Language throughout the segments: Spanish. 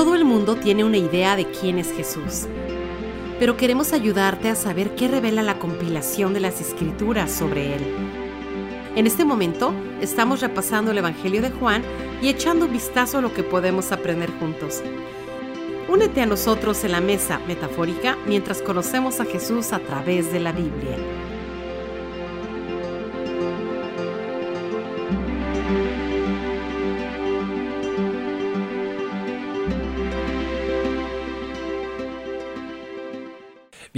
Todo el mundo tiene una idea de quién es Jesús, pero queremos ayudarte a saber qué revela la compilación de las escrituras sobre Él. En este momento estamos repasando el Evangelio de Juan y echando un vistazo a lo que podemos aprender juntos. Únete a nosotros en la mesa metafórica mientras conocemos a Jesús a través de la Biblia.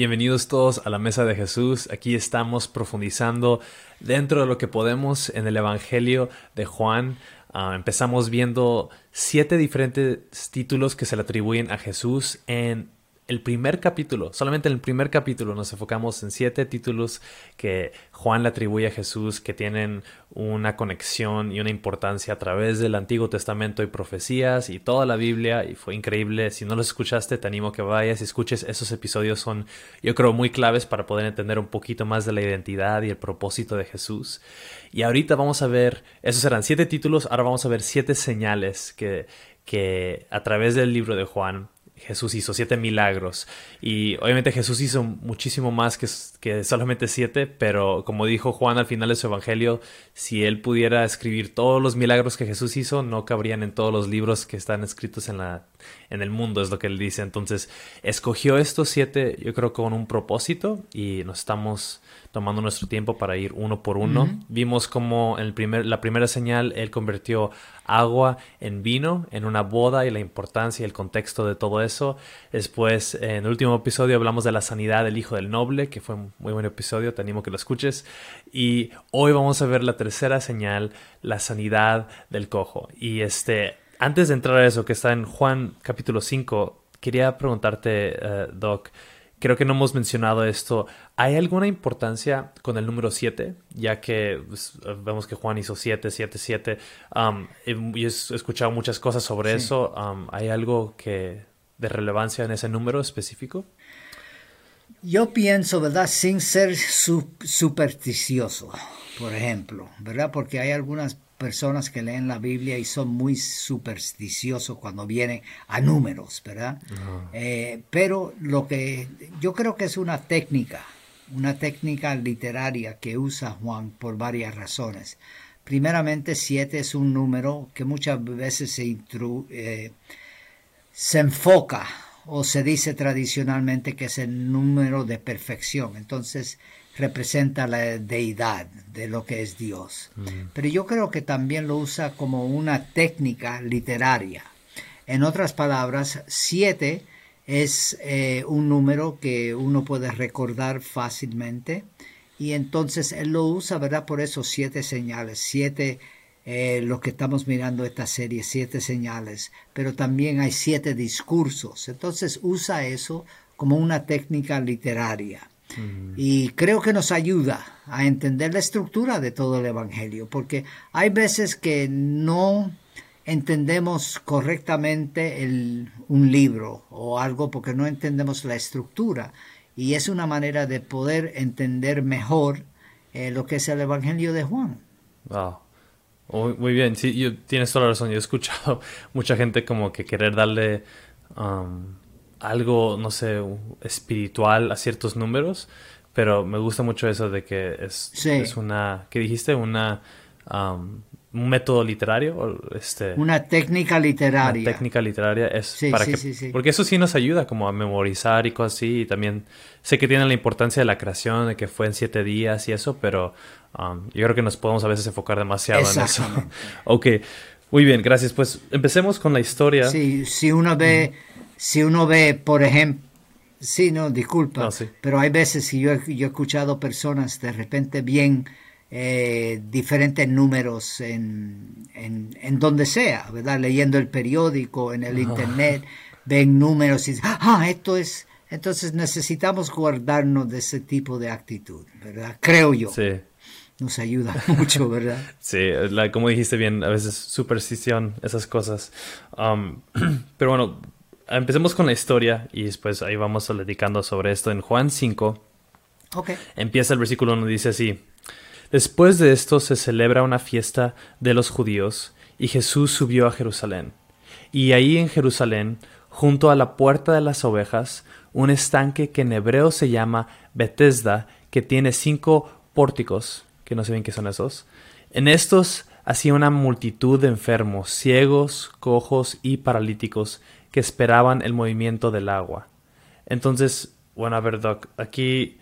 Bienvenidos todos a la mesa de Jesús. Aquí estamos profundizando dentro de lo que podemos en el Evangelio de Juan. Ah, empezamos viendo siete diferentes títulos que se le atribuyen a Jesús en el primer capítulo, solamente en el primer capítulo nos enfocamos en siete títulos que Juan le atribuye a Jesús, que tienen una conexión y una importancia a través del Antiguo Testamento y profecías y toda la Biblia, y fue increíble. Si no los escuchaste, te animo a que vayas y escuches. Esos episodios son, yo creo, muy claves para poder entender un poquito más de la identidad y el propósito de Jesús. Y ahorita vamos a ver, esos eran siete títulos, ahora vamos a ver siete señales que, que a través del libro de Juan Jesús hizo siete milagros. Y obviamente Jesús hizo muchísimo más que, que, solamente siete, pero como dijo Juan al final de su evangelio, si él pudiera escribir todos los milagros que Jesús hizo, no cabrían en todos los libros que están escritos en, la, en el mundo, es lo que él dice. Entonces, escogió estos siete, yo creo, con un propósito y nos estamos tomando nuestro tiempo para ir uno por uno. Vimos como en el primer, la primera señal él convirtió agua en vino en una boda y la importancia y el contexto de todo eso. Después, en el último episodio hablamos de la sanidad del hijo del noble, que fue un muy buen episodio, te animo que lo escuches. Y hoy vamos a ver la tercera señal, la sanidad del cojo. Y este, antes de entrar a eso, que está en Juan capítulo 5, quería preguntarte, eh, Doc, creo que no hemos mencionado esto. ¿Hay alguna importancia con el número 7? Ya que pues, vemos que Juan hizo 7, 7, 7. y he escuchado muchas cosas sobre eso. Um, ¿Hay algo que de relevancia en ese número específico? Yo pienso, ¿verdad? Sin ser supersticioso, por ejemplo, ¿verdad? Porque hay algunas personas que leen la Biblia y son muy supersticiosos cuando viene a números, ¿verdad? Eh, pero lo que yo creo que es una técnica, una técnica literaria que usa Juan por varias razones. Primeramente, siete es un número que muchas veces se, eh, se enfoca o se dice tradicionalmente que es el número de perfección. Entonces, representa la deidad de lo que es Dios. Mm. Pero yo creo que también lo usa como una técnica literaria. En otras palabras, siete es eh, un número que uno puede recordar fácilmente y entonces él lo usa, ¿verdad? Por esos siete señales, siete, eh, lo que estamos mirando esta serie, siete señales, pero también hay siete discursos. Entonces usa eso como una técnica literaria. Y creo que nos ayuda a entender la estructura de todo el Evangelio, porque hay veces que no entendemos correctamente un libro o algo porque no entendemos la estructura. Y es una manera de poder entender mejor eh, lo que es el Evangelio de Juan. Wow. Muy, bien, sí, yo, tienes toda la razón. Yo he escuchado mucha gente como que querer darle um, algo, no sé, espiritual a ciertos números, pero me gusta mucho eso de que es, es una, ¿qué dijiste? Una, um, un método literario, este, una técnica literaria. Una técnica literaria es para que, porque eso sí nos ayuda como a memorizar y cosas así, y también sé que tiene la importancia de la creación, de que fue en siete días y eso, pero um, yo creo que nos podemos a veces enfocar demasiado en eso. ok, muy bien, gracias. Pues empecemos con la historia. Sí, si uno ve si uno ve, por ejemplo, sí, no, disculpa, pero hay veces que yo, yo, he escuchado personas de repente bien eh, diferentes números en, en, donde sea, ¿verdad? Leyendo el periódico, en el internet, ven números y dicen, ah, esto es... Entonces necesitamos guardarnos de ese tipo de actitud, ¿verdad? Creo yo. Sí nos ayuda mucho, ¿verdad? Sí, como dijiste bien, a veces superstición, esas cosas. Um, pero bueno, empecemos con la historia y después ahí vamos dedicando sobre esto. En Juan 5 empieza el versículo 1 dice así. Después de esto se celebra una fiesta de los judíos y Jesús subió a Jerusalén. Y ahí en Jerusalén, junto a la puerta de las ovejas, un estanque que en hebreo se llama Bethesda, que tiene cinco pórticos, que no sé bien qué son esos. En estos hacía una multitud de enfermos, ciegos, cojos y paralíticos que esperaban el movimiento del agua. Entonces, bueno, a ver, Doc, aquí,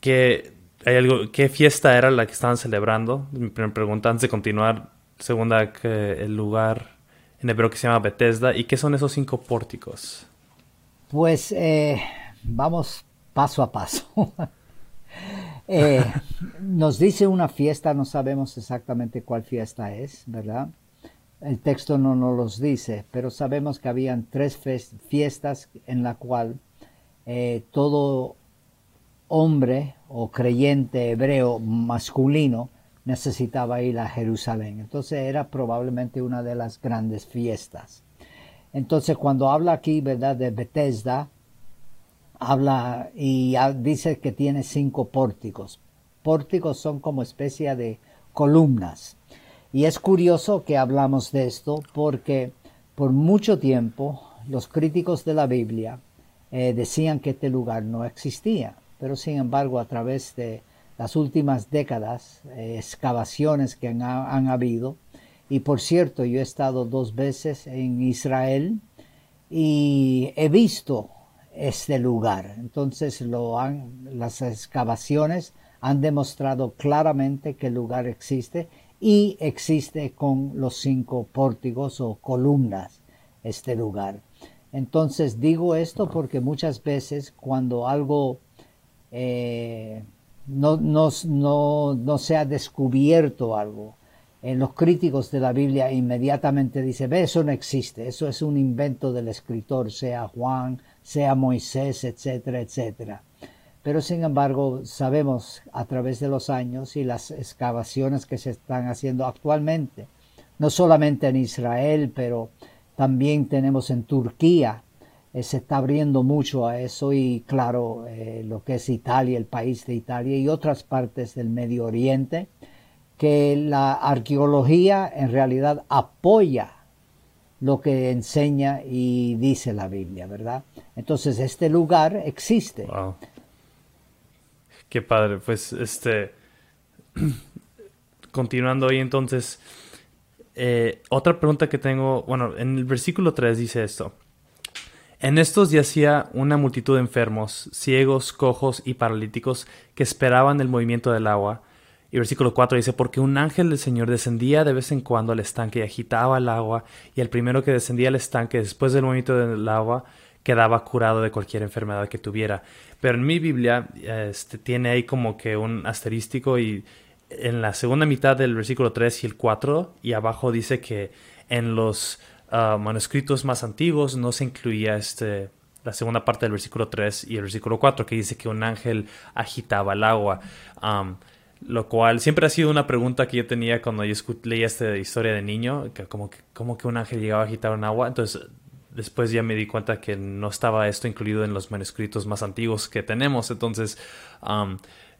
¿qué, hay algo, ¿qué fiesta era la que estaban celebrando? Mi primera pregunta, antes de continuar, segunda, el lugar en hebreo que se llama Bethesda, ¿y qué son esos cinco pórticos? Pues eh, vamos paso a paso. Eh, nos dice una fiesta, no sabemos exactamente cuál fiesta es, ¿verdad? El texto no nos los dice, pero sabemos que habían tres fiestas en la cual eh, todo hombre o creyente hebreo masculino necesitaba ir a Jerusalén. Entonces era probablemente una de las grandes fiestas. Entonces cuando habla aquí, ¿verdad?, de Bethesda, habla y dice que tiene cinco pórticos. Pórticos son como especie de columnas. Y es curioso que hablamos de esto porque por mucho tiempo los críticos de la Biblia eh, decían que este lugar no existía. Pero sin embargo, a través de las últimas décadas, eh, excavaciones que han, habido, y por cierto, yo he estado dos veces en Israel y he visto este lugar. Entonces lo han, las excavaciones han demostrado claramente que el lugar existe y existe con los cinco pórtigos o columnas este lugar. Entonces digo esto porque muchas veces cuando algo eh, no, no, no, no, se ha descubierto algo, en los críticos de la Biblia inmediatamente dice, ve, eso no existe, eso es un invento del escritor, sea Juan, sea Moisés, etcétera, etcétera. Pero sin embargo, sabemos a través de los años y las excavaciones que se están haciendo actualmente, no solamente en Israel, pero también tenemos en Turquía, eh, se está abriendo mucho a eso y claro, eh, lo que es Italia, el país de Italia y otras partes del Medio Oriente, que la arqueología en realidad apoya lo que enseña y dice la Biblia, ¿verdad? Entonces este lugar existe. Qué padre, pues este, continuando ahí entonces, eh, otra pregunta que tengo, bueno, en el versículo 3 dice esto. En estos yacía una multitud de enfermos, ciegos, cojos y paralíticos que esperaban el movimiento del agua y versículo 4 dice, porque un ángel del Señor descendía de vez en cuando al estanque y agitaba el agua, y el primero que descendía al estanque después del movimiento del agua quedaba curado de cualquier enfermedad que tuviera. Pero en mi Biblia este, tiene ahí como que un asterístico y en la segunda mitad del versículo 3 y el 4 y abajo dice que en los ah, manuscritos más antiguos no se incluía este la segunda parte del versículo 3 y el versículo 4 que dice que un ángel agitaba el agua. Lo cual siempre ha sido una pregunta que yo tenía cuando yo leía esta historia de niño, que como que, como que un ángel llegaba a agitar un agua. Entonces, después ya me di cuenta que no estaba esto incluido en los manuscritos más antiguos que tenemos. Entonces,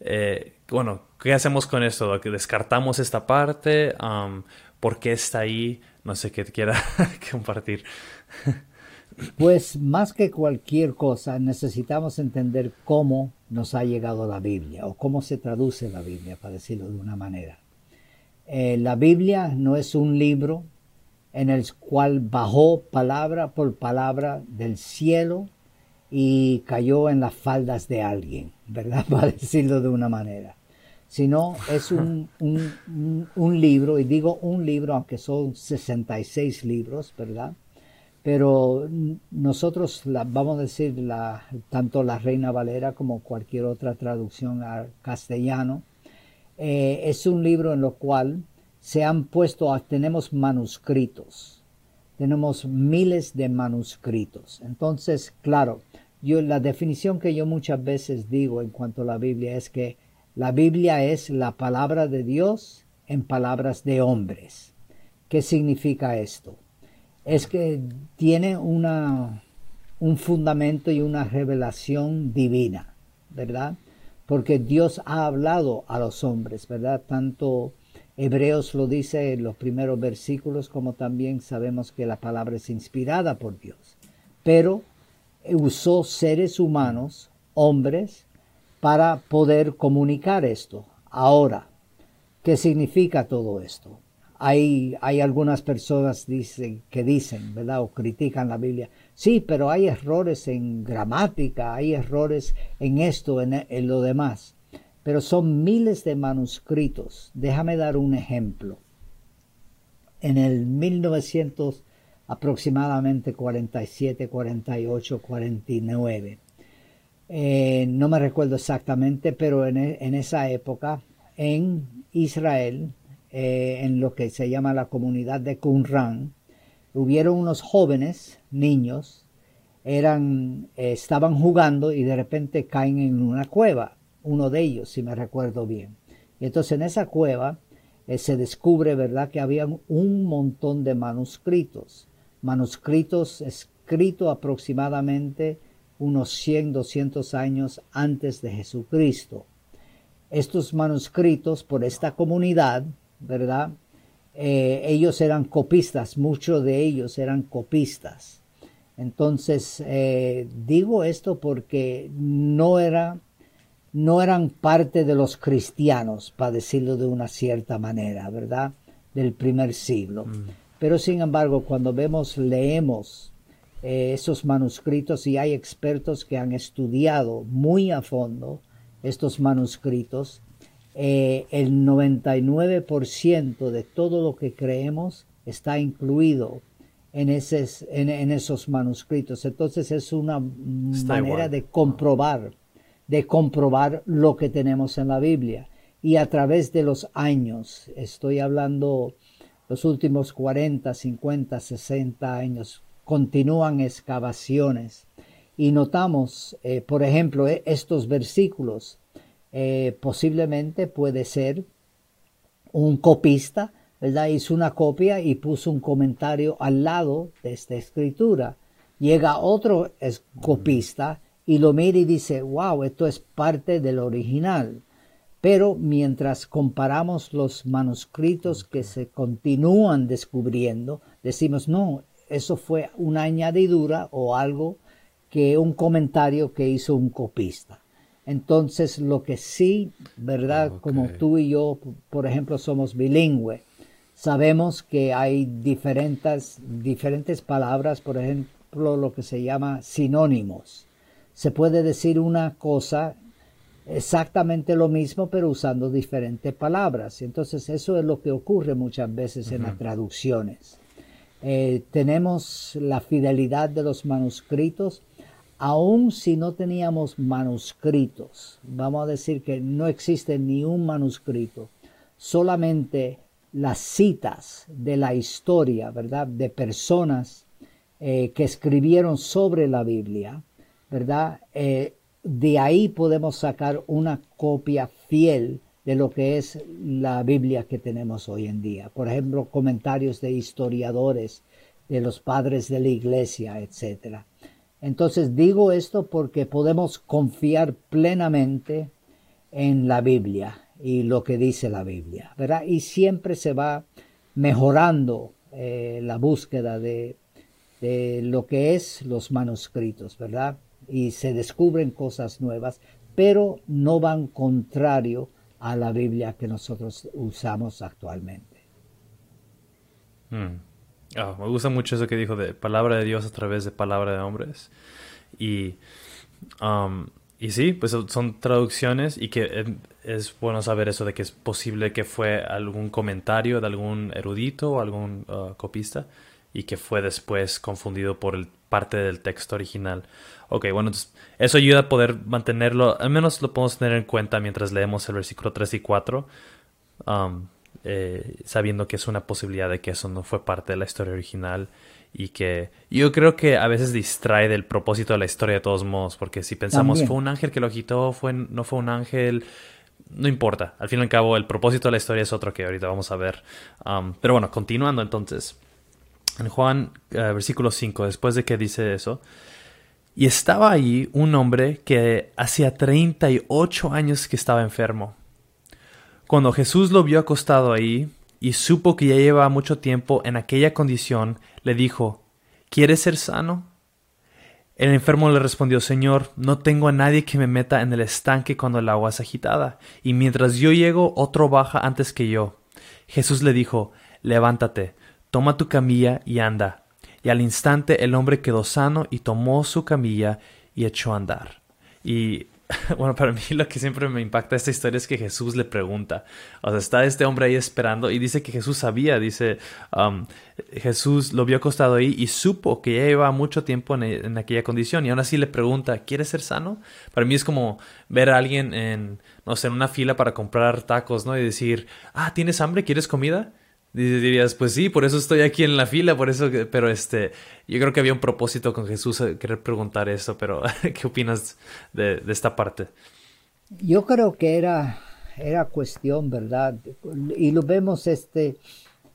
eh, bueno, ¿qué hacemos con esto? ¿Que descartamos esta parte? ¿Por qué está ahí? No sé qué quiera compartir. Pues más que cualquier cosa necesitamos entender cómo nos ha llegado la Biblia o cómo se traduce la Biblia, para decirlo de una manera. Eh, la Biblia no es un libro en el cual bajó palabra por palabra del cielo y cayó en las faldas de alguien, ¿verdad? Para decirlo de una manera. Sino es un, un, libro, y digo un libro, aunque son 66 libros, ¿verdad? pero nosotros vamos a decir la, tanto la Reina Valera como cualquier otra traducción al castellano eh, es un libro en lo cual se han puesto tenemos manuscritos tenemos miles de manuscritos entonces claro yo la definición que yo muchas veces digo en cuanto a la Biblia es que la Biblia es la palabra de Dios en palabras de hombres ¿qué significa esto? es que tiene un fundamento y una revelación divina, ¿verdad? Porque Dios ha hablado a los hombres, ¿verdad? Tanto Hebreos lo dice en los primeros versículos, como también sabemos que la palabra es inspirada por Dios. Pero usó seres humanos, hombres, para poder comunicar esto. Ahora, ¿qué significa todo esto? Hay, hay algunas personas dicen, que dicen, ¿verdad? O critican la Biblia. Sí, pero hay errores en gramática, hay errores en esto, en, en lo demás. Pero son miles de manuscritos. Déjame dar un ejemplo. En el 1900 aproximadamente 47, 48, 49. No me recuerdo exactamente, pero en, e, esa época en Israel, eh, en lo que se llama la comunidad de Qumran, hubieron unos jóvenes, niños, eran, eh, estaban jugando y de repente caen en una cueva, uno de ellos, si me recuerdo bien. Y entonces en esa cueva eh, se descubre, ¿verdad?, que había un montón de manuscritos manuscritos escritos aproximadamente unos 100, 200 años antes de Jesucristo. Estos manuscritos por esta comunidad, ¿verdad? Eh, ellos eran copistas, muchos de ellos eran copistas. Entonces, eh, digo esto porque no, era, no eran parte de los cristianos, para decirlo de una cierta manera, ¿verdad? Del primer siglo. Mm. Pero sin embargo, cuando vemos, leemos eh, esos manuscritos y hay expertos que han estudiado muy a fondo estos manuscritos, eh, el 99% de todo lo que creemos está incluido en, en, esos manuscritos. Entonces es una manera de comprobar, de comprobar lo que tenemos en la Biblia. Y a través de los años, estoy hablando los últimos 40, 50, 60 años continúan excavaciones y notamos, eh, por ejemplo, e, estos versículos. Eh, posiblemente puede ser un copista, ¿verdad? Hizo una copia y puso un comentario al lado de esta escritura. Llega otro copista y lo mira y dice, wow, esto es parte del original. Pero mientras comparamos los manuscritos que se continúan descubriendo, decimos, no, eso fue una añadidura o algo que un comentario que hizo un copista. Entonces, lo que sí, ¿verdad? Como tú y yo, por ejemplo, somos bilingües, sabemos que hay diferentes, diferentes palabras, por ejemplo, lo que se llama sinónimos. Se puede decir una cosa exactamente lo mismo pero usando diferentes palabras. Entonces eso es lo que ocurre muchas veces en las traducciones. Eh, tenemos la fidelidad de los manuscritos, aun si no teníamos manuscritos. Vamos a decir que no existe ni un manuscrito, solamente las citas de la historia, ¿verdad? De personas eh, que escribieron sobre la Biblia, ¿verdad? Eh, de ahí podemos sacar una copia fiel de lo que es la Biblia que tenemos hoy en día. Por ejemplo, comentarios de historiadores, de los padres de la iglesia, etc. Entonces digo esto porque podemos confiar plenamente en la Biblia y lo que dice la Biblia, ¿verdad? Y siempre se va mejorando eh, la búsqueda de, de lo que es los manuscritos, ¿verdad? y se descubren cosas nuevas, pero no van contrario a la Biblia que nosotros usamos actualmente. Hmm. Ah, me gusta mucho eso que dijo de palabra de Dios a través de palabra de hombres. Y, um, y sí, pues son traducciones y que es bueno saber eso de que es posible que fue algún comentario de algún erudito o algún uh, copista y que fue después confundido por el parte del texto original. Ok, bueno, eso ayuda a poder mantenerlo, al menos lo podemos tener en cuenta mientras leemos el versículo 3 y 4, um, eh, sabiendo que es una posibilidad de que eso no fue parte de la historia original y que yo creo que a veces distrae del propósito de la historia de todos modos, porque si pensamos fue un ángel que lo quitó, fue, no fue un ángel, no importa, al fin y al cabo el propósito de la historia es otro que ahorita vamos a ver. Um, pero bueno, continuando entonces, en Juan eh, versículo 5, después de que dice eso, y estaba allí un hombre que hacía 38 años que estaba enfermo. Cuando Jesús lo vio acostado ahí, y supo que ya llevaba mucho tiempo en aquella condición, le dijo, ¿Quieres ser sano? El enfermo le respondió, Señor, no tengo a nadie que me meta en el estanque cuando el agua es agitada, y mientras yo llego, otro baja antes que yo. Jesús le dijo, Levántate, toma tu camilla y anda. Y al instante el hombre quedó sano y tomó su camilla y echó a andar. Y bueno, para mí lo que siempre me impacta esta historia es que Jesús le pregunta. O sea, está este hombre ahí esperando y dice que Jesús sabía, dice, um, Jesús lo vio acostado ahí y supo que ya llevaba mucho tiempo en, aquella condición y aún así le pregunta, ¿quieres ser sano? Para mí es como ver a alguien en, no sé, en una fila para comprar tacos, ¿no? Y decir, ah, ¿tienes hambre? ¿Quieres comida? Dirías, pues sí, por eso estoy aquí en la fila, por eso, pero este, yo creo que había un propósito con Jesús querer preguntar eso, pero ¿qué opinas de, esta parte? Yo creo que era, era cuestión, ¿verdad? Y lo vemos este,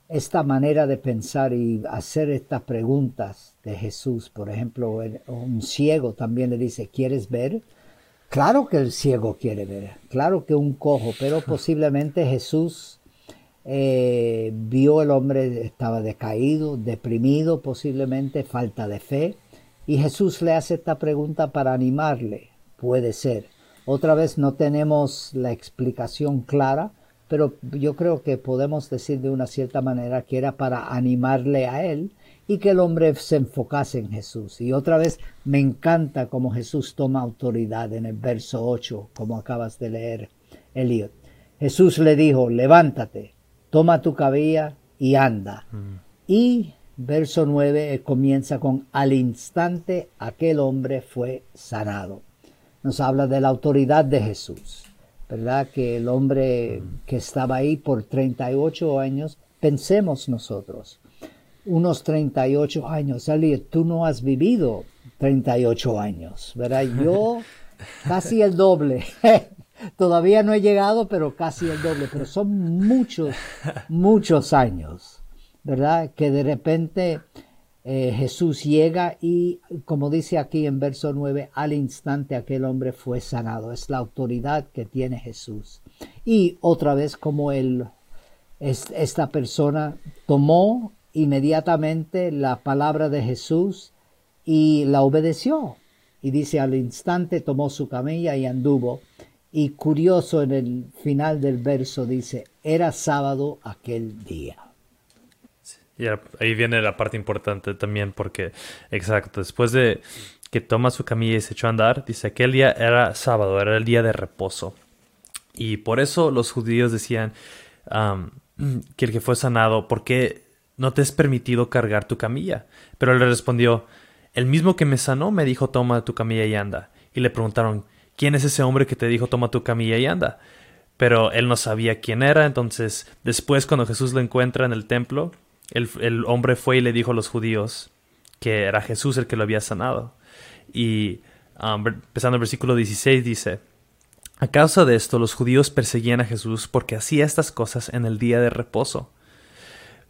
esta manera de pensar y hacer estas preguntas de Jesús. Por ejemplo, un ciego también le dice, ¿quieres ver? Claro que el ciego quiere ver, claro que un cojo, pero posiblemente Jesús eh, vio el hombre estaba decaído, deprimido posiblemente, falta de fe, y Jesús le hace esta pregunta para animarle, puede ser. Otra vez no tenemos la explicación clara, pero yo creo que podemos decir de una cierta manera que era para animarle a él y que el hombre se enfocase en Jesús. Y otra vez me encanta cómo Jesús toma autoridad en el verso 8, como acabas de leer, Eliot. Jesús le dijo, levántate, toma tu cabilla y anda. Mm. Y verso 9 eh, comienza con al instante aquel hombre fue sanado. Nos habla de la autoridad de Jesús, ¿verdad? Que el hombre mm. que estaba ahí por 38 años, pensemos nosotros, unos 38 años, Ali, tú no has vivido 38 años, ¿verdad? Yo casi el doble. Todavía no he llegado, pero casi el doble. Pero son muchos, muchos años, ¿verdad? Que de repente eh, Jesús llega y, como dice aquí en verso 9, al instante aquel hombre fue sanado. Es la autoridad que tiene Jesús. Y otra vez como él, esta persona tomó inmediatamente la palabra de Jesús y la obedeció. Y dice, al instante tomó su camilla y anduvo. Y curioso en el final del verso dice, era sábado aquel día. y ahí viene la parte importante también porque, exacto, después de que toma su camilla y se echó a andar, dice, aquel día era sábado, era el día de reposo. Y por eso los judíos decían que el que fue sanado, ¿por qué no te es permitido cargar tu camilla? Pero le respondió, el mismo que me sanó me dijo, toma tu camilla y anda. Y le preguntaron, ¿quién es ese hombre que te dijo toma tu camilla y anda? Pero él no sabía quién era, entonces después cuando Jesús lo encuentra en el templo, el, hombre fue y le dijo a los judíos que era Jesús el que lo había sanado. Y um, empezando el versículo 16 dice, a causa de esto los judíos perseguían a Jesús porque hacía estas cosas en el día de reposo.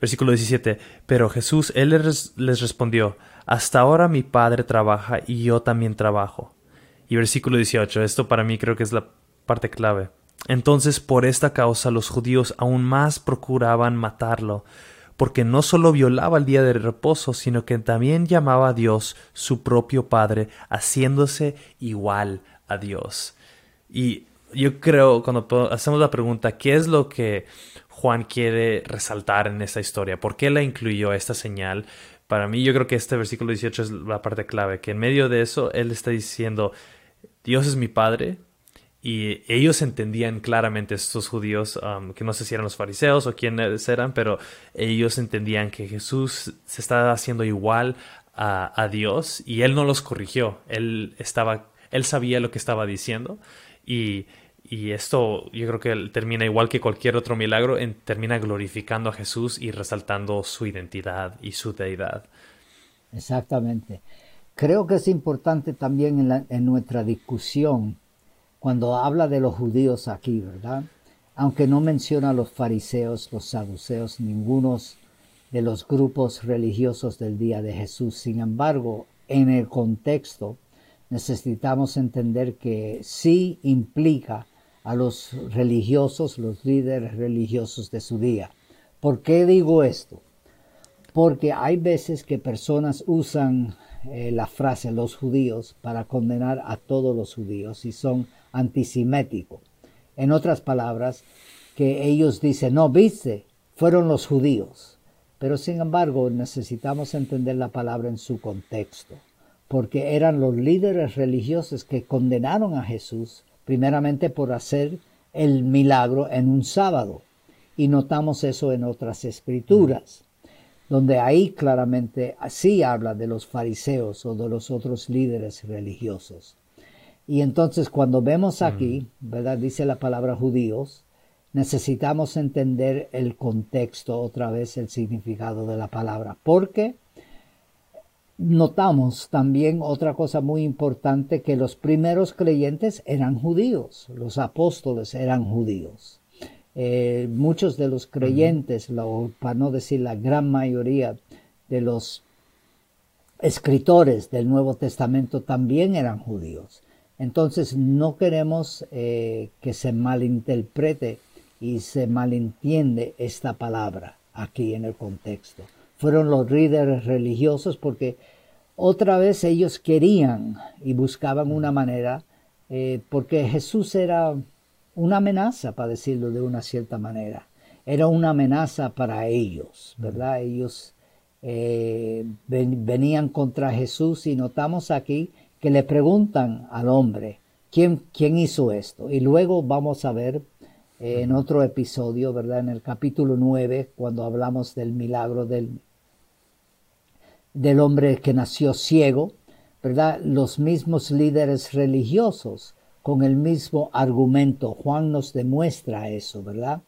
Versículo 17, pero Jesús, él les, les respondió, hasta ahora mi Padre trabaja y yo también trabajo. Y versículo 18, esto para mí creo que es la parte clave. Entonces por esta causa los judíos aún más procuraban matarlo, porque no solo violaba el día de reposo, sino que también llamaba a Dios su propio Padre, haciéndose igual a Dios. Y yo creo, cuando hacemos la pregunta, ¿qué es lo que Juan quiere resaltar en esta historia? ¿Por qué la incluyó esta señal? Para mí yo creo que este versículo 18 es la parte clave, que en medio de eso él está diciendo, Dios es mi Padre. Y ellos entendían claramente, estos judíos, um, que no sé si eran los fariseos o quiénes eran, pero ellos entendían que Jesús se estaba haciendo igual a, Dios y Él no los corrigió. Él, estaba, él sabía lo que estaba diciendo y, y esto yo creo que termina igual que cualquier otro milagro, termina glorificando a Jesús y resaltando su identidad y su deidad. Exactamente. Creo que es importante también en, nuestra discusión cuando habla de los judíos aquí, ¿verdad? Aunque no menciona a los fariseos, los saduceos, ninguno de los grupos religiosos del día de Jesús. Sin embargo, en el contexto necesitamos entender que sí implica a los religiosos, los líderes religiosos de su día. ¿Por qué digo esto? Porque hay veces que personas usan eh, la frase los judíos para condenar a todos los judíos y son antisiméticos. En otras palabras, que ellos dicen, no, viste, fueron los judíos. Pero sin embargo necesitamos entender la palabra en su contexto, porque eran los líderes religiosos que condenaron a Jesús primeramente por hacer el milagro en un sábado. Y notamos eso en otras escrituras, donde ahí claramente así habla de los fariseos o de los otros líderes religiosos. Y entonces cuando vemos aquí, ¿verdad? Dice la palabra judíos, necesitamos entender el contexto, otra vez el significado de la palabra, porque notamos también otra cosa muy importante, que los primeros creyentes eran judíos, los apóstoles eran judíos. Eh, muchos de los creyentes, para no decir la gran mayoría de los escritores del Nuevo Testamento también eran judíos. Entonces no queremos eh, que se malinterprete y se malentiende esta palabra aquí en el contexto. Fueron los líderes religiosos porque otra vez ellos querían y buscaban una manera, eh, porque Jesús era una amenaza, para decirlo de una cierta manera. Era una amenaza para ellos, ¿verdad? Ellos eh, venían contra Jesús y notamos aquí que le preguntan al hombre, ¿quién, quién hizo esto? Y luego vamos a ver en otro episodio, ¿verdad? En el capítulo 9, cuando hablamos del milagro del, del hombre que nació ciego, ¿verdad? Los mismos líderes religiosos con el mismo argumento. Juan nos demuestra eso, ¿verdad?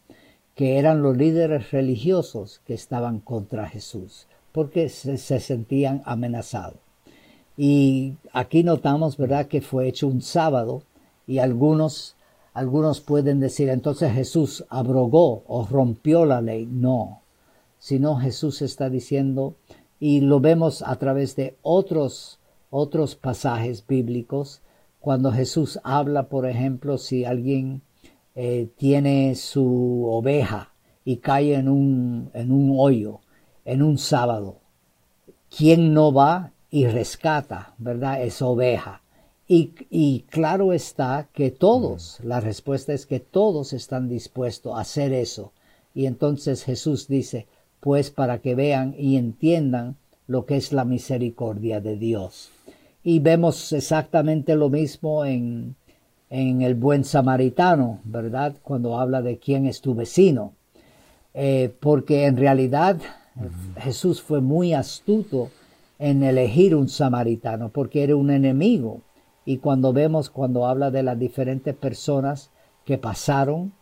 Que eran los líderes religiosos que estaban contra Jesús, porque se, se sentían amenazados. Y aquí notamos, ¿verdad?, que fue hecho un sábado y algunos algunos pueden decir, entonces Jesús abrogó o rompió la ley. No, sino Jesús está diciendo, y lo vemos a través de otros, otros pasajes bíblicos, cuando Jesús habla, por ejemplo, si alguien eh, tiene su oveja y cae en un, en un hoyo, en un sábado, ¿quién no va y rescata, verdad, esa oveja? Y, claro está que todos, la respuesta es que todos están dispuestos a hacer eso. Y entonces Jesús dice, pues para que vean y entiendan lo que es la misericordia de Dios. Y vemos exactamente lo mismo en, en el buen samaritano, ¿verdad? Cuando habla de quién es tu vecino. Eh, porque en realidad Jesús fue muy astuto en elegir un samaritano, porque era un enemigo y cuando vemos, cuando habla de las diferentes personas que pasaron,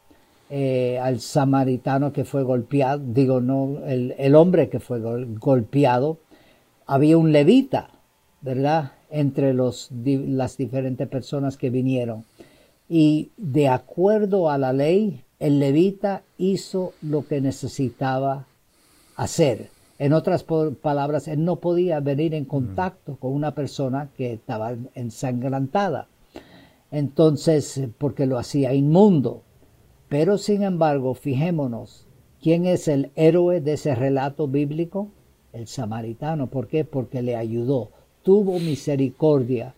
eh, al samaritano que fue golpeado, digo, no, el, hombre que fue golpeado, había un levita, ¿verdad? Entre los, las diferentes personas que vinieron. Y de acuerdo a la ley, el levita hizo lo que necesitaba hacer. En otras palabras, él no podía venir en contacto con una persona que estaba ensangrentada. Entonces, eh, porque lo hacía inmundo. Pero sin embargo, fijémonos, ¿quién es el héroe de ese relato bíblico? El samaritano. ¿Por qué? Porque le ayudó, tuvo misericordia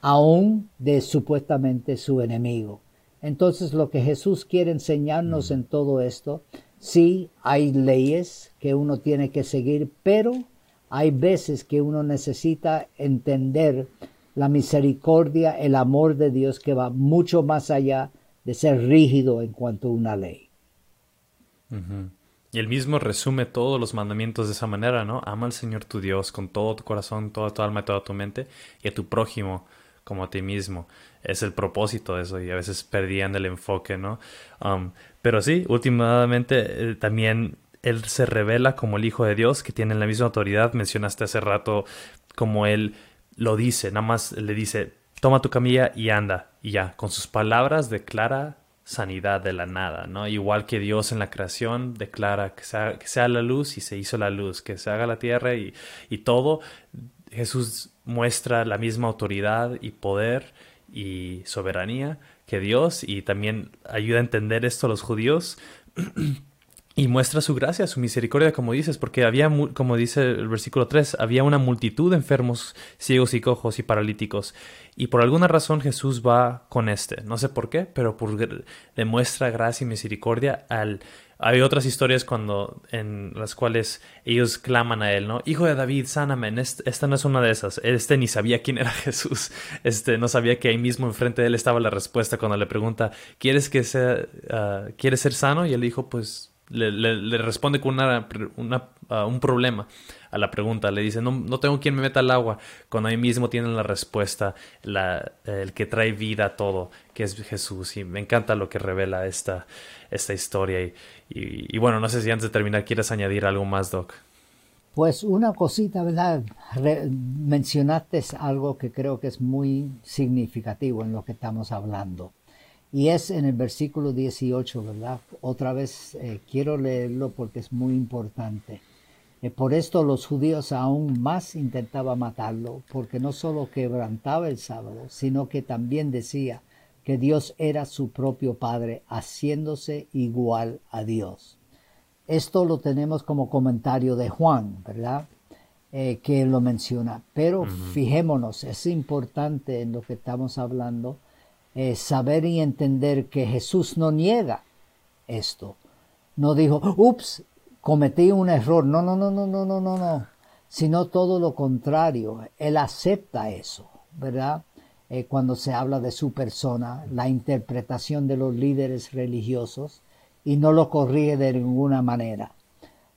aún de supuestamente su enemigo. Entonces lo que Jesús quiere enseñarnos en todo esto Sí, hay leyes que uno tiene que seguir, pero hay veces que uno necesita entender la misericordia, el amor de Dios que va mucho más allá de ser rígido en cuanto a una ley. Y él mismo resume todos los mandamientos de esa manera, ¿no? Ama al Señor tu Dios con todo tu corazón, toda tu alma y toda tu mente, y a tu prójimo como a ti mismo. Es el propósito de eso y a veces perdían el enfoque, ¿no? Um, pero sí, últimamente eh, también él se revela como el Hijo de Dios, que tiene la misma autoridad. Mencionaste hace rato como él lo dice, nada más le dice, toma tu camilla y anda. Y ya, con sus palabras declara sanidad de la nada, ¿no? Igual que Dios en la creación declara que sea, que sea la luz y se hizo la luz, que se haga la tierra y, y todo. Jesús muestra la misma autoridad y poder y soberanía que Dios y también ayuda a entender esto a los judíos. y muestra su gracia, su misericordia, como dices, porque había, como dice el versículo 3, había una multitud de enfermos, ciegos y cojos y paralíticos. Y por alguna razón Jesús va con este. No sé por qué, pero por, demuestra gracia y misericordia al... Hay otras historias cuando en las cuales ellos claman a él, ¿no? Hijo de David, sáname. Esta no es una de esas. Este ni sabía quién era Jesús. Este no sabía que ahí mismo enfrente de él estaba la respuesta cuando le pregunta, ¿quieres que sea, uh, ¿quieres ser sano? Y él dijo, pues le, responde con una, uh, un problema a la pregunta. Le dice, no, no tengo quien me meta al agua. Cuando ahí mismo tienen la respuesta, la, el que trae vida a todo, que es Jesús. Y me encanta lo que revela esta, esta historia. Y, y, bueno, no sé si antes de terminar quieres añadir algo más, Doc. Pues una cosita, ¿verdad? mencionaste algo que creo que es muy significativo en lo que estamos hablando. Y es en el versículo 18, ¿verdad? Otra vez eh, quiero leerlo porque es muy importante. Eh, por esto los judíos aún más intentaban matarlo, porque no solo quebrantaba el sábado, sino que también decía que Dios era su propio Padre, haciéndose igual a Dios. Esto lo tenemos como comentario de Juan, ¿verdad? Eh, que lo menciona. Pero fijémonos, es importante en lo que estamos hablando saber y entender que Jesús no niega esto. No dijo, ups, cometí un error. No, no, no, no, no, no, no, no. Sino todo lo contrario. Él acepta eso, ¿verdad? Eh, cuando se habla de su persona, la interpretación de los líderes religiosos y no lo corrige de ninguna manera.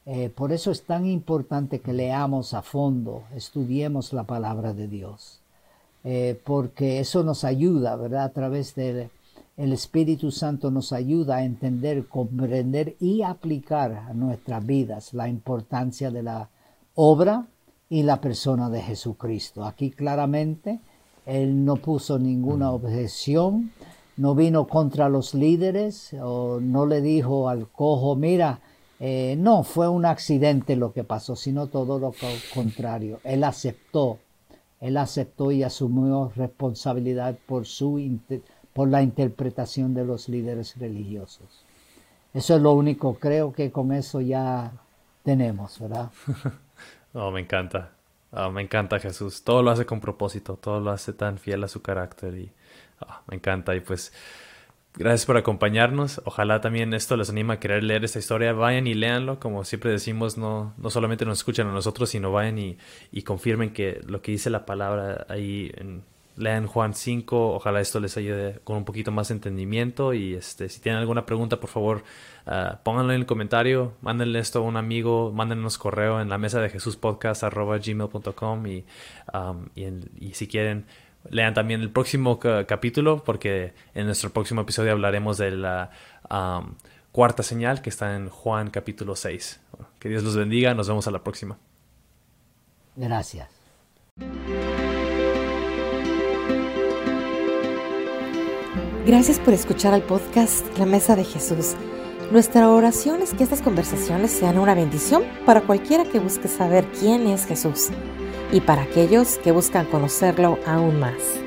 Eh, por eso es tan importante que leamos a fondo, estudiemos la palabra de Dios. Eh, porque eso nos ayuda, ¿verdad? A través del el Espíritu Santo nos ayuda a entender, comprender y aplicar a nuestras vidas la importancia de la obra y la persona de Jesucristo. Aquí claramente Él no puso ninguna objeción, no vino contra los líderes o no le dijo al cojo, mira, eh, no fue un accidente lo que pasó, sino todo lo contrario. Él aceptó él aceptó y asumió responsabilidad por, su, por la interpretación de los líderes religiosos. Eso es lo único, creo que con eso ya tenemos, ¿verdad? oh, me encanta. Oh, me encanta Jesús. Todo lo hace con propósito, todo lo hace tan fiel a su carácter y oh, me encanta. Y pues Gracias por acompañarnos. Ojalá también esto les anima a querer leer esta historia. Vayan y léanlo. Como siempre decimos, no, no solamente nos escuchan a nosotros, sino vayan y, y confirmen que lo que dice la palabra ahí en, lean Juan 5. Ojalá esto les ayude con un poquito más de entendimiento. Y este, si tienen alguna pregunta, por favor, uh, pónganlo en el comentario. Mándenle esto a un amigo. Mándenos correo en la mesa de Jesús podcast gmail.com. Y, y, y si quieren lean también el próximo capítulo porque en nuestro próximo episodio hablaremos de la cuarta señal que está en Juan capítulo 6. Que Dios los bendiga, nos vemos a la próxima. Gracias. Gracias por escuchar al podcast La Mesa de Jesús. Nuestra oración es que estas conversaciones sean una bendición para cualquiera que busque saber quién es Jesús y para aquellos que buscan conocerlo aún más.